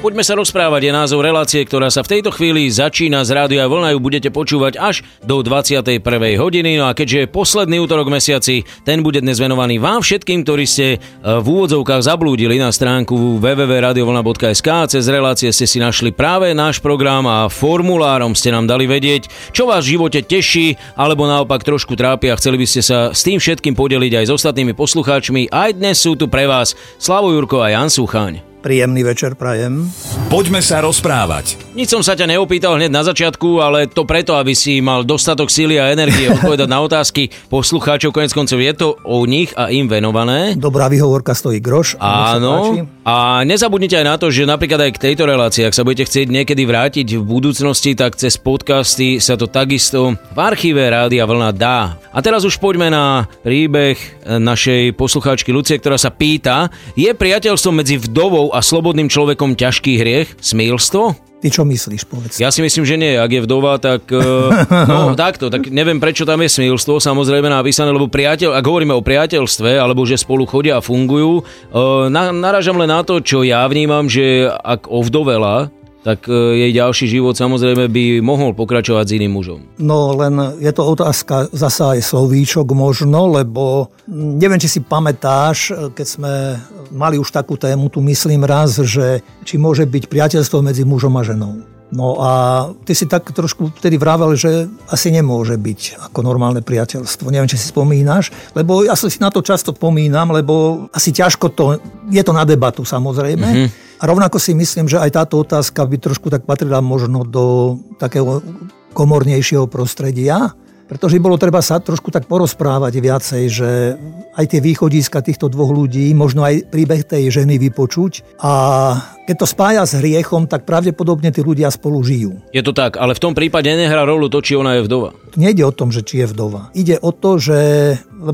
Poďme sa rozprávať, je názov relácie, ktorá sa v tejto chvíli začína z Rádia Vlna, ju budete počúvať až do 21. hodiny. No a keďže je posledný útorok mesiaci, ten bude dnes venovaný vám všetkým, ktorí ste e, v úvodzovkách zablúdili na stránku www.radiovlna.sk cez relácie ste si našli práve náš program a formulárom ste nám dali vedieť, čo vás v živote teší alebo naopak trošku trápi a chceli by ste sa s tým všetkým podeliť aj s ostatnými poslucháčmi. Aj dnes sú tu pre vás Slavo Jurko a Jan Suchaň. Príjemný večer prajem. Poďme sa rozprávať. Nič som sa ťa neopýtal hneď na začiatku, ale to preto, aby si mal dostatok síly a energie odpovedať na otázky poslucháčov. Konec koncov je to o nich a im venované. Dobrá výhovorka stojí groš. Áno. A nezabudnite aj na to, že napríklad aj k tejto relácii, ak sa budete chcieť niekedy vrátiť v budúcnosti, tak cez podcasty sa to takisto v archíve Rádia Vlna dá. A teraz už poďme na príbeh našej poslucháčky Lucie, ktorá sa pýta, je priateľstvo medzi vdovou a slobodným človekom ťažký hriech? Smilstvo? Ty čo myslíš, povedz? Ja si myslím, že nie. Ak je vdova, tak... Uh, no, takto. Tak neviem, prečo tam je smilstvo, samozrejme napísané, lebo priateľ, ak hovoríme o priateľstve, alebo že spolu chodia a fungujú, uh, na, naražam len na to, čo ja vnímam, že ak ovdovela, tak e, jej ďalší život samozrejme by mohol pokračovať s iným mužom. No len je to otázka zasa aj slovíčok možno, lebo neviem, či si pamätáš, e, keď sme mali už takú tému, tu myslím raz, že či môže byť priateľstvo medzi mužom a ženou. No a ty si tak trošku vtedy vravel, že asi nemôže byť ako normálne priateľstvo. Neviem, či si spomínaš, lebo ja si na to často pomínam, lebo asi ťažko to, je to na debatu samozrejme. Mm-hmm rovnako si myslím, že aj táto otázka by trošku tak patrila možno do takého komornejšieho prostredia, pretože bolo treba sa trošku tak porozprávať viacej, že aj tie východiska týchto dvoch ľudí, možno aj príbeh tej ženy vypočuť a keď to spája s hriechom, tak pravdepodobne tí ľudia spolu žijú. Je to tak, ale v tom prípade nehrá rolu to, či ona je vdova. Nejde o tom, že či je vdova. Ide o to, že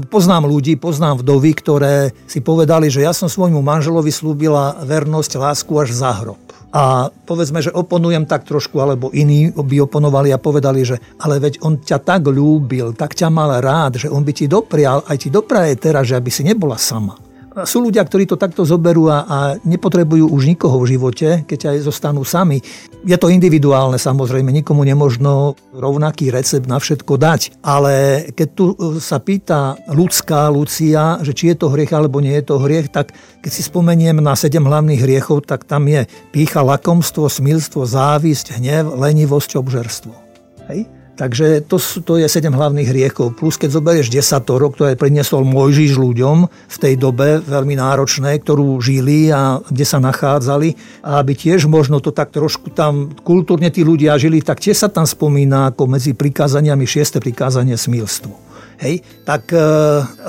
poznám ľudí, poznám vdovy, ktoré si povedali, že ja som svojmu manželovi slúbila vernosť, lásku až za hrob. A povedzme, že oponujem tak trošku, alebo iní by oponovali a povedali, že ale veď on ťa tak ľúbil, tak ťa mal rád, že on by ti doprial, aj ti dopraje teraz, že aby si nebola sama sú ľudia, ktorí to takto zoberú a, a nepotrebujú už nikoho v živote, keď aj zostanú sami. Je to individuálne samozrejme, nikomu nemožno rovnaký recept na všetko dať. Ale keď tu sa pýta ľudská Lucia, že či je to hriech alebo nie je to hriech, tak keď si spomeniem na sedem hlavných hriechov, tak tam je pícha, lakomstvo, smilstvo, závisť, hnev, lenivosť, obžerstvo. Hej? Takže to, to je sedem hlavných hriechov. Plus keď zoberieš desatoro, ktoré priniesol Mojžiš ľuďom v tej dobe veľmi náročné, ktorú žili a kde sa nachádzali, a aby tiež možno to tak trošku tam kultúrne tí ľudia žili, tak tiež sa tam spomína ako medzi prikázaniami šieste prikázanie smilstvo. Hej? Tak e,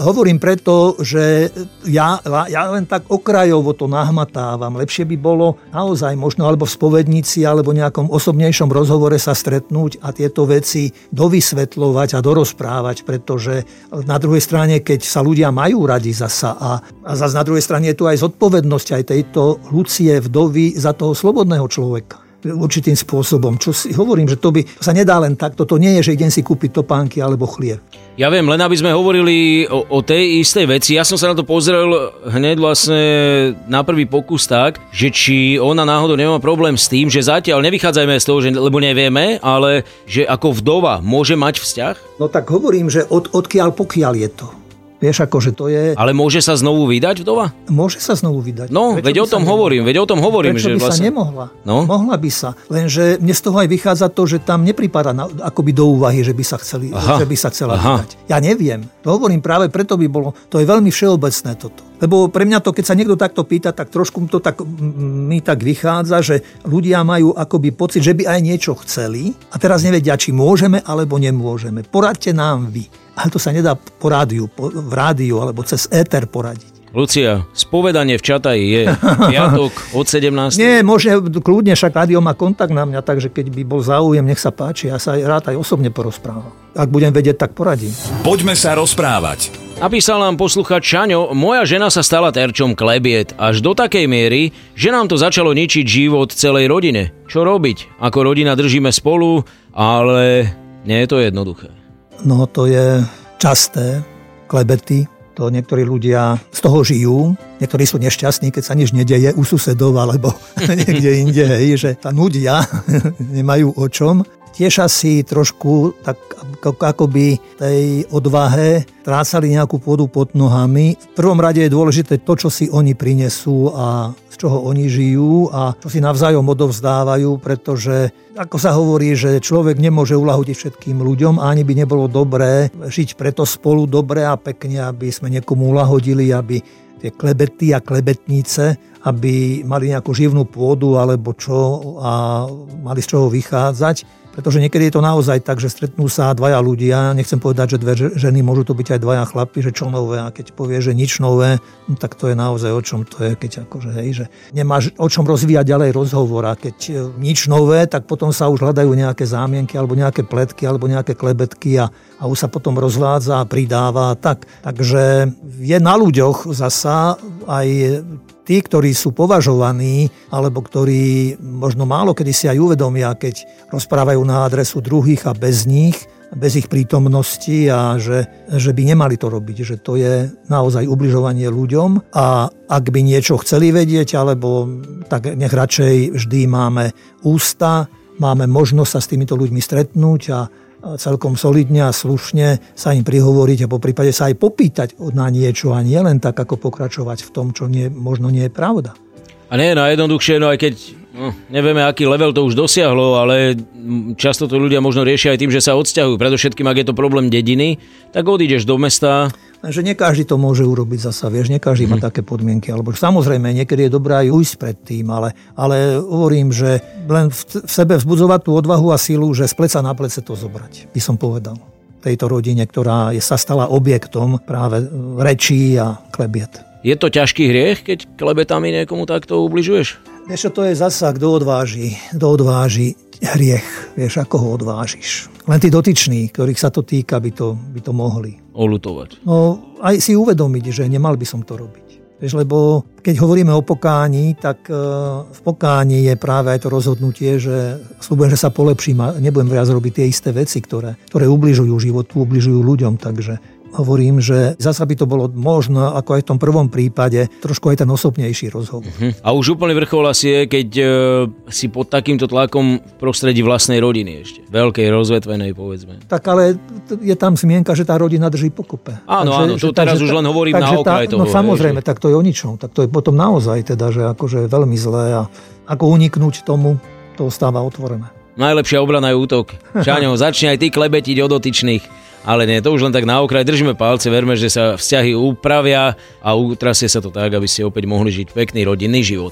hovorím preto, že ja, ja len tak okrajovo to nahmatávam. Lepšie by bolo naozaj možno alebo v spovednici alebo nejakom osobnejšom rozhovore sa stretnúť a tieto veci dovysvetľovať a dorozprávať, pretože na druhej strane, keď sa ľudia majú radi zasa a, a zase na druhej strane je tu aj zodpovednosť aj tejto Lucie vdovy za toho slobodného človeka určitým spôsobom. Čo si hovorím, že to by sa nedá len tak, toto nie je, že idem si kúpiť topánky alebo chlieb. Ja viem, len aby sme hovorili o, o tej istej veci. Ja som sa na to pozrel hneď vlastne na prvý pokus tak, že či ona náhodou nemá problém s tým, že zatiaľ nevychádzajme z toho, že, lebo nevieme, ale že ako vdova môže mať vzťah? No tak hovorím, že od, odkiaľ pokiaľ je to. Vieš, akože to je... Ale môže sa znovu vydať vdova? Môže sa znovu vydať. No, Prečo veď o tom hovorím, veď o tom hovorím. Prečo že by vlastne... sa nemohla? No? Mohla by sa. Lenže mne z toho aj vychádza to, že tam nepripada na, akoby do úvahy, že by sa, chceli, že by sa chcela Aha. vydať. Ja neviem. To hovorím práve preto by bolo, to je veľmi všeobecné toto. Lebo pre mňa to, keď sa niekto takto pýta, tak trošku to tak, mi tak vychádza, že ľudia majú akoby pocit, že by aj niečo chceli a teraz nevedia, či môžeme alebo nemôžeme. Poradte nám vy ale to sa nedá po rádiu, po, v rádiu alebo cez éter poradiť. Lucia, spovedanie v Čataji je piatok od 17. Nie, môže kľudne, však rádio má kontakt na mňa, takže keď by bol záujem, nech sa páči, ja sa aj rád aj osobne porozprávam. Ak budem vedieť, tak poradím. Poďme sa rozprávať. Napísal nám posluchač Čaňo, moja žena sa stala terčom klebiet až do takej miery, že nám to začalo ničiť život celej rodine. Čo robiť? Ako rodina držíme spolu, ale nie je to jednoduché. No to je časté, klebety. to niektorí ľudia z toho žijú, niektorí sú nešťastní, keď sa nič nedeje u susedov alebo niekde inde, hej, že sa nudia, nemajú o čom tiež asi trošku tak akoby tej odvahe trácali nejakú pôdu pod nohami. V prvom rade je dôležité to, čo si oni prinesú a z čoho oni žijú a čo si navzájom odovzdávajú, pretože ako sa hovorí, že človek nemôže ulahodiť všetkým ľuďom a ani by nebolo dobré žiť preto spolu dobre a pekne, aby sme niekomu ulahodili, aby tie klebety a klebetnice, aby mali nejakú živnú pôdu alebo čo a mali z čoho vychádzať pretože niekedy je to naozaj tak, že stretnú sa dvaja ľudia, nechcem povedať, že dve ženy, môžu to byť aj dvaja chlapi, že čo nové, a keď povie, že nič nové, no tak to je naozaj o čom to je, keď akože, hej, že nemáš o čom rozvíjať ďalej rozhovor a keď e, nič nové, tak potom sa už hľadajú nejaké zámienky alebo nejaké pletky alebo nejaké klebetky a, a už sa potom rozvádza a pridáva tak. Takže je na ľuďoch zasa aj tí, ktorí sú považovaní, alebo ktorí možno málo kedy si aj uvedomia, keď rozprávajú na adresu druhých a bez nich, bez ich prítomnosti a že, že by nemali to robiť, že to je naozaj ubližovanie ľuďom. A ak by niečo chceli vedieť, alebo tak nech radšej vždy máme ústa, máme možnosť sa s týmito ľuďmi stretnúť a celkom solidne a slušne sa im prihovoriť a po prípade sa aj popýtať na niečo a nie len tak, ako pokračovať v tom, čo nie, možno nie je pravda. A nie je najjednoduchšie, no aj keď no, nevieme, aký level to už dosiahlo, ale často to ľudia možno riešia aj tým, že sa odsťahujú. Predovšetkým, ak je to problém dediny, tak odídeš do mesta, Lenže nie každý to môže urobiť zasa, vieš, nie každý má mhm. také podmienky. Alebo samozrejme, niekedy je dobré aj ujsť pred tým, ale, ale hovorím, že len v, v sebe vzbudzovať tú odvahu a silu, že z pleca na plece to zobrať, by som povedal. Tejto rodine, ktorá je, sa stala objektom práve rečí a klebiet. Je to ťažký hriech, keď klebetami niekomu takto ubližuješ? Vieš to je zasa, kto odváži, kto odváži hriech, vieš, ako ho odvážiš. Len tí dotyční, ktorých sa to týka, by to, by to mohli. Olutovať. No, aj si uvedomiť, že nemal by som to robiť. Vieš, lebo keď hovoríme o pokáni, tak e, v pokáni je práve aj to rozhodnutie, že slúbujem, že sa polepším a nebudem viac robiť tie isté veci, ktoré, ktoré ubližujú životu, ubližujú ľuďom. Takže hovorím, že zasa by to bolo možno, ako aj v tom prvom prípade, trošku aj ten osobnejší rozhovor. Uh-huh. A už úplne vrchol asi je, keď uh, si pod takýmto tlakom v prostredí vlastnej rodiny ešte. Veľkej, rozvetvenej, povedzme. Tak ale je tam zmienka, že tá rodina drží pokope. Áno, takže, áno, to teraz už len hovorím na okraj toho. No samozrejme, tak to je o ničom. Tak to je potom naozaj teda, že akože veľmi zlé a ako uniknúť tomu, to ostáva otvorené. Najlepšia obrana je útok. Šáňo, začni aj ty klebetiť o dotyčných. Ale nie, to už len tak na okraj. Držíme palce, verme, že sa vzťahy upravia a utrasie sa to tak, aby ste opäť mohli žiť pekný rodinný život.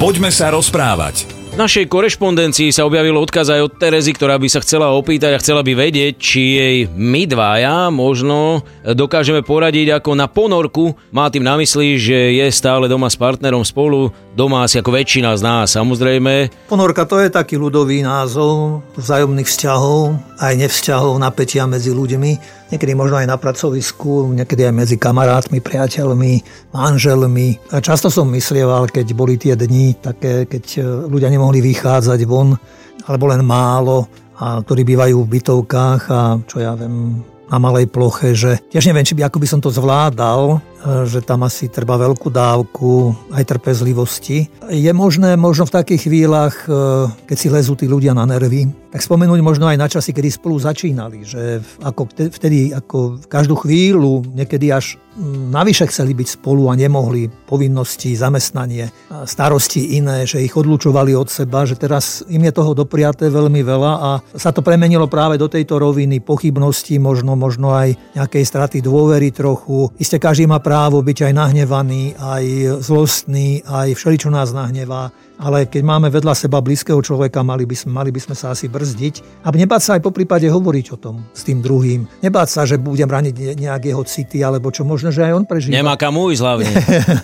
Poďme sa rozprávať. V našej korešpondencii sa objavil odkaz aj od Terezy, ktorá by sa chcela opýtať a chcela by vedieť, či jej my dvaja možno dokážeme poradiť ako na ponorku. Má tým na mysli, že je stále doma s partnerom spolu, doma asi ako väčšina z nás samozrejme. Ponorka to je taký ľudový názov vzájomných vzťahov, aj nevzťahov, napätia medzi ľuďmi niekedy možno aj na pracovisku, niekedy aj medzi kamarátmi, priateľmi, manželmi. A často som myslieval, keď boli tie dni také, keď e, ľudia nemohli vychádzať von, alebo len málo, a ktorí bývajú v bytovkách a čo ja viem, na malej ploche, že tiež neviem, či by, ako by som to zvládal, že tam asi treba veľkú dávku aj trpezlivosti. Je možné možno v takých chvíľach, e, keď si lezú tí ľudia na nervy, tak spomenúť možno aj na časy, kedy spolu začínali, že ako vtedy, ako každú chvíľu, niekedy až navyše chceli byť spolu a nemohli povinnosti, zamestnanie, starosti iné, že ich odlučovali od seba, že teraz im je toho dopriaté veľmi veľa a sa to premenilo práve do tejto roviny pochybnosti, možno, možno aj nejakej straty dôvery trochu. Isté každý má právo byť aj nahnevaný, aj zlostný, aj všeličo nás nahnevá ale keď máme vedľa seba blízkeho človeka, mali by sme, mali by sme sa asi brzdiť a nebáť sa aj po prípade hovoriť o tom s tým druhým. Nebáť sa, že budem raniť nejak jeho city, alebo čo možno, že aj on prežíva. Nemá kam ujsť hlavne.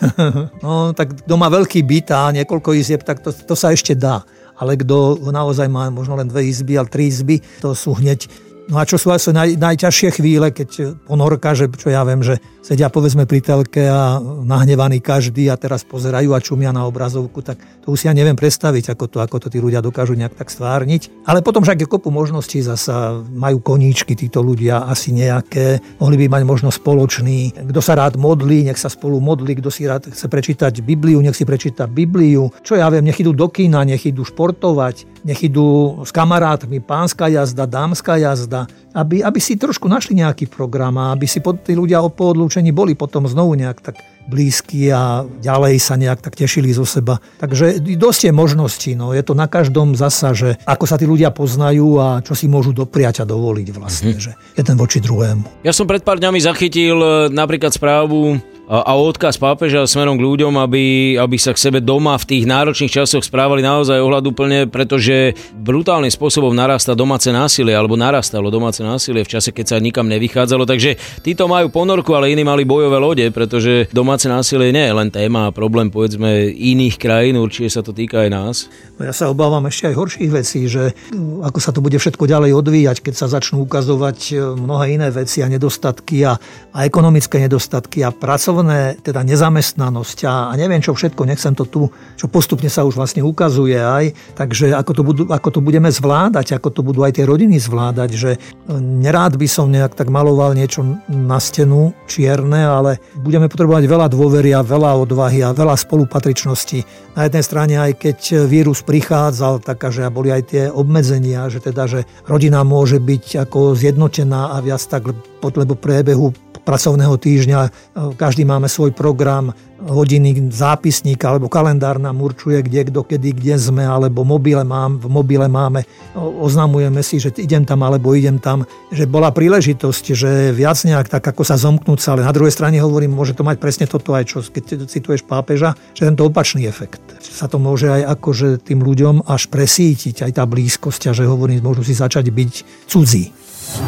no, tak kto má veľký byt a niekoľko izieb, tak to, to sa ešte dá. Ale kto naozaj má možno len dve izby, ale tri izby, to sú hneď No a čo sú asi naj, najťažšie chvíle, keď ponorka, že čo ja viem, že sedia povedzme pri telke a nahnevaní každý a teraz pozerajú a čumia na obrazovku, tak to už si ja neviem predstaviť, ako to, ako to tí ľudia dokážu nejak tak stvárniť. Ale potom však je kopu možností, zasa majú koníčky títo ľudia asi nejaké, mohli by mať možno spoločný. Kto sa rád modlí, nech sa spolu modlí, kto si rád chce prečítať Bibliu, nech si prečíta Bibliu. Čo ja viem, nech idú do kína, nech idú športovať, nech idú s kamarátmi, pánska jazda, dámska jazda, aby, aby si trošku našli nejaký program a aby si tí ľudia po odlúčení boli potom znovu nejak tak blízky a ďalej sa nejak tak tešili zo seba. Takže dosť je možností, no je to na každom zasa, že ako sa tí ľudia poznajú a čo si môžu dopriať a dovoliť vlastne, mm-hmm. že jeden voči druhému. Ja som pred pár dňami zachytil e, napríklad správu a odkaz pápeža smerom k ľuďom, aby, aby sa k sebe doma v tých náročných časoch správali naozaj ohľadúplne, pretože brutálnym spôsobom narastá domáce násilie, alebo narastalo domáce násilie v čase, keď sa nikam nevychádzalo. Takže títo majú ponorku, ale iní mali bojové lode, pretože domáce násilie nie je len téma a problém povedzme iných krajín, určite sa to týka aj nás. No ja sa obávam ešte aj horších vecí, že ako sa to bude všetko ďalej odvíjať, keď sa začnú ukazovať e, mnohé iné veci a nedostatky a, a ekonomické nedostatky a pracovné pracovné, teda nezamestnanosť a, a neviem čo všetko, nechcem to tu, čo postupne sa už vlastne ukazuje aj, takže ako to, budú, ako to budeme zvládať, ako to budú aj tie rodiny zvládať, že e, nerád by som nejak tak maloval niečo na stenu čierne, ale budeme potrebovať veľa dôvery a veľa odvahy a veľa spolupatričnosti. Na jednej strane aj keď vírus prichádzal, taká, boli aj tie obmedzenia, že teda, že rodina môže byť ako zjednotená a viac tak lebo priebehu pracovného týždňa. Každý máme svoj program, hodiny, zápisník alebo kalendár nám určuje, kde, kto, kedy, kde sme, alebo mobile mám, v mobile máme, oznamujeme si, že idem tam alebo idem tam, že bola príležitosť, že viac nejak tak, ako sa zomknúť sa, ale na druhej strane hovorím, môže to mať presne toto aj, čo keď cituješ pápeža, že tento opačný efekt. Sa to môže aj akože tým ľuďom až presítiť, aj tá blízkosť a že hovorím, môžu si začať byť cudzí.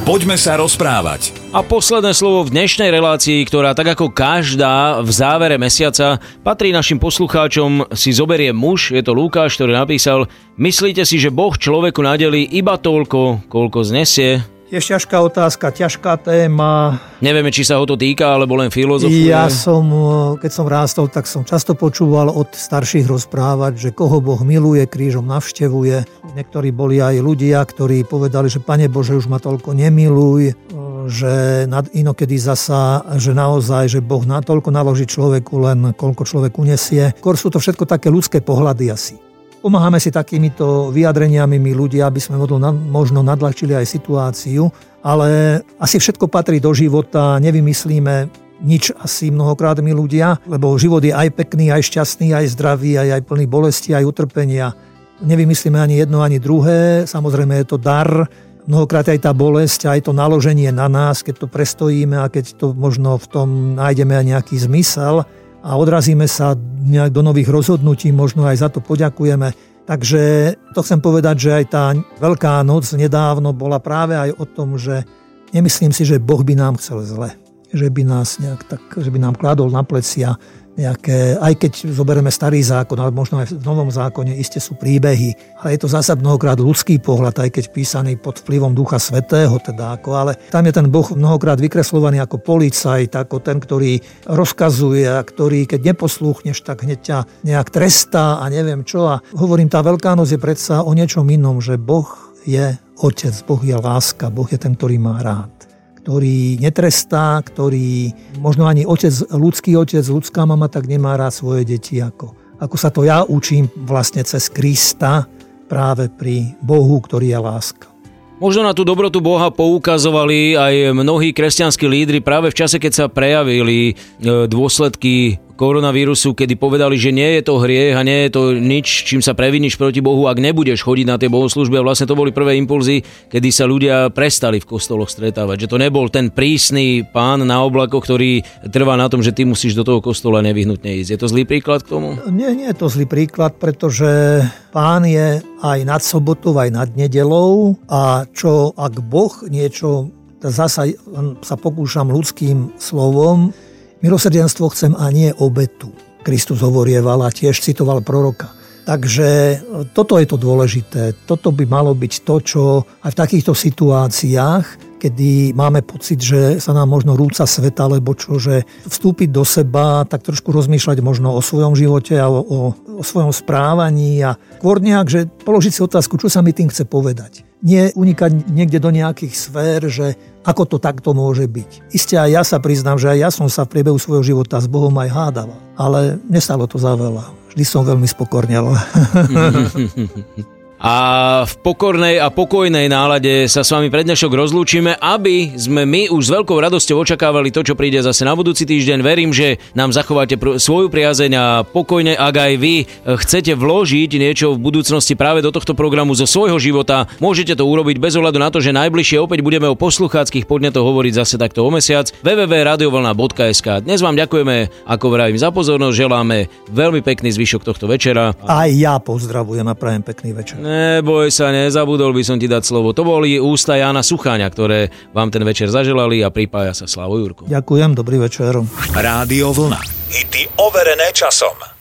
Poďme sa rozprávať. A posledné slovo v dnešnej relácii, ktorá tak ako každá v závere mesiaca patrí našim poslucháčom, si zoberie muž, je to Lukáš, ktorý napísal Myslíte si, že Boh človeku nadeli iba toľko, koľko znesie? Je ťažká otázka, ťažká téma. Nevieme, či sa ho to týka, alebo len filozofuje. Ja som, keď som rástol, tak som často počúval od starších rozprávať, že koho Boh miluje, krížom navštevuje. Niektorí boli aj ľudia, ktorí povedali, že Pane Bože, už ma toľko nemiluj, že inokedy zasa, že naozaj, že Boh natoľko naloží človeku len koľko človek unesie. Kor sú to všetko také ľudské pohľady asi. Pomáhame si takýmito vyjadreniami my ľudia, aby sme možno nadľahčili aj situáciu, ale asi všetko patrí do života, nevymyslíme nič asi mnohokrát my ľudia, lebo život je aj pekný, aj šťastný, aj zdravý, aj, aj plný bolesti, aj utrpenia. Nevymyslíme ani jedno, ani druhé. Samozrejme je to dar, mnohokrát aj tá bolesť, aj to naloženie na nás, keď to prestojíme a keď to možno v tom nájdeme aj nejaký zmysel a odrazíme sa nejak do nových rozhodnutí, možno aj za to poďakujeme. Takže to chcem povedať, že aj tá Veľká noc nedávno bola práve aj o tom, že nemyslím si, že Boh by nám chcel zle. Že by nás nejak tak, že by nám kladol na plecia nejaké, aj keď zoberieme starý zákon, ale možno aj v novom zákone iste sú príbehy, ale je to zásad mnohokrát ľudský pohľad, aj keď písaný pod vplyvom Ducha Svetého, teda ako, ale tam je ten Boh mnohokrát vykreslovaný ako policajt, ako ten, ktorý rozkazuje a ktorý, keď neposlúchneš, tak hneď ťa nejak trestá a neviem čo. A hovorím, tá Veľká noc je predsa o niečom inom, že Boh je Otec, Boh je láska, Boh je ten, ktorý má rád ktorý netrestá, ktorý možno ani otec, ľudský otec, ľudská mama tak nemá rád svoje deti ako, ako sa to ja učím vlastne cez Krista práve pri Bohu, ktorý je láska. Možno na tú dobrotu Boha poukazovali aj mnohí kresťanskí lídry práve v čase, keď sa prejavili e, dôsledky koronavírusu, kedy povedali, že nie je to hriech a nie je to nič, čím sa previníš proti Bohu, ak nebudeš chodiť na tie bohoslužby. A vlastne to boli prvé impulzy, kedy sa ľudia prestali v kostoloch stretávať. Že to nebol ten prísny pán na oblakoch, ktorý trvá na tom, že ty musíš do toho kostola nevyhnutne ísť. Je to zlý príklad k tomu? Nie, nie je to zlý príklad, pretože pán je aj nad sobotou, aj nad nedelou a čo ak Boh niečo zasa sa pokúšam ľudským slovom, Milosrdenstvo chcem a nie obetu. Kristus hovorieval a tiež citoval proroka. Takže toto je to dôležité. Toto by malo byť to, čo aj v takýchto situáciách kedy máme pocit, že sa nám možno rúca sveta, alebo čo, že vstúpiť do seba, tak trošku rozmýšľať možno o svojom živote a o, o, o svojom správaní a skôr nejak, že položiť si otázku, čo sa mi tým chce povedať. Nie unikať niekde do nejakých sfér, že ako to takto môže byť. Isté aj ja sa priznám, že aj ja som sa v priebehu svojho života s Bohom aj hádal, ale nestalo to za veľa. Vždy som veľmi spokornel. a v pokornej a pokojnej nálade sa s vami pre dnešok rozlúčime, aby sme my už s veľkou radosťou očakávali to, čo príde zase na budúci týždeň. Verím, že nám zachováte pr- svoju priazeň a pokojne, ak aj vy chcete vložiť niečo v budúcnosti práve do tohto programu zo svojho života, môžete to urobiť bez ohľadu na to, že najbližšie opäť budeme o poslucháckých podnetoch hovoriť zase takto o mesiac. www.radiovolna.sk Dnes vám ďakujeme, ako vravím, za pozornosť, želáme veľmi pekný zvyšok tohto večera. Aj ja pozdravujem a prajem pekný večer. Neboj sa, nezabudol by som ti dať slovo. To boli ústa Jana Sucháňa, ktoré vám ten večer zaželali a pripája sa Slavo Jurko. Ďakujem, dobrý večer. Rádio Vlna. Hity overené časom.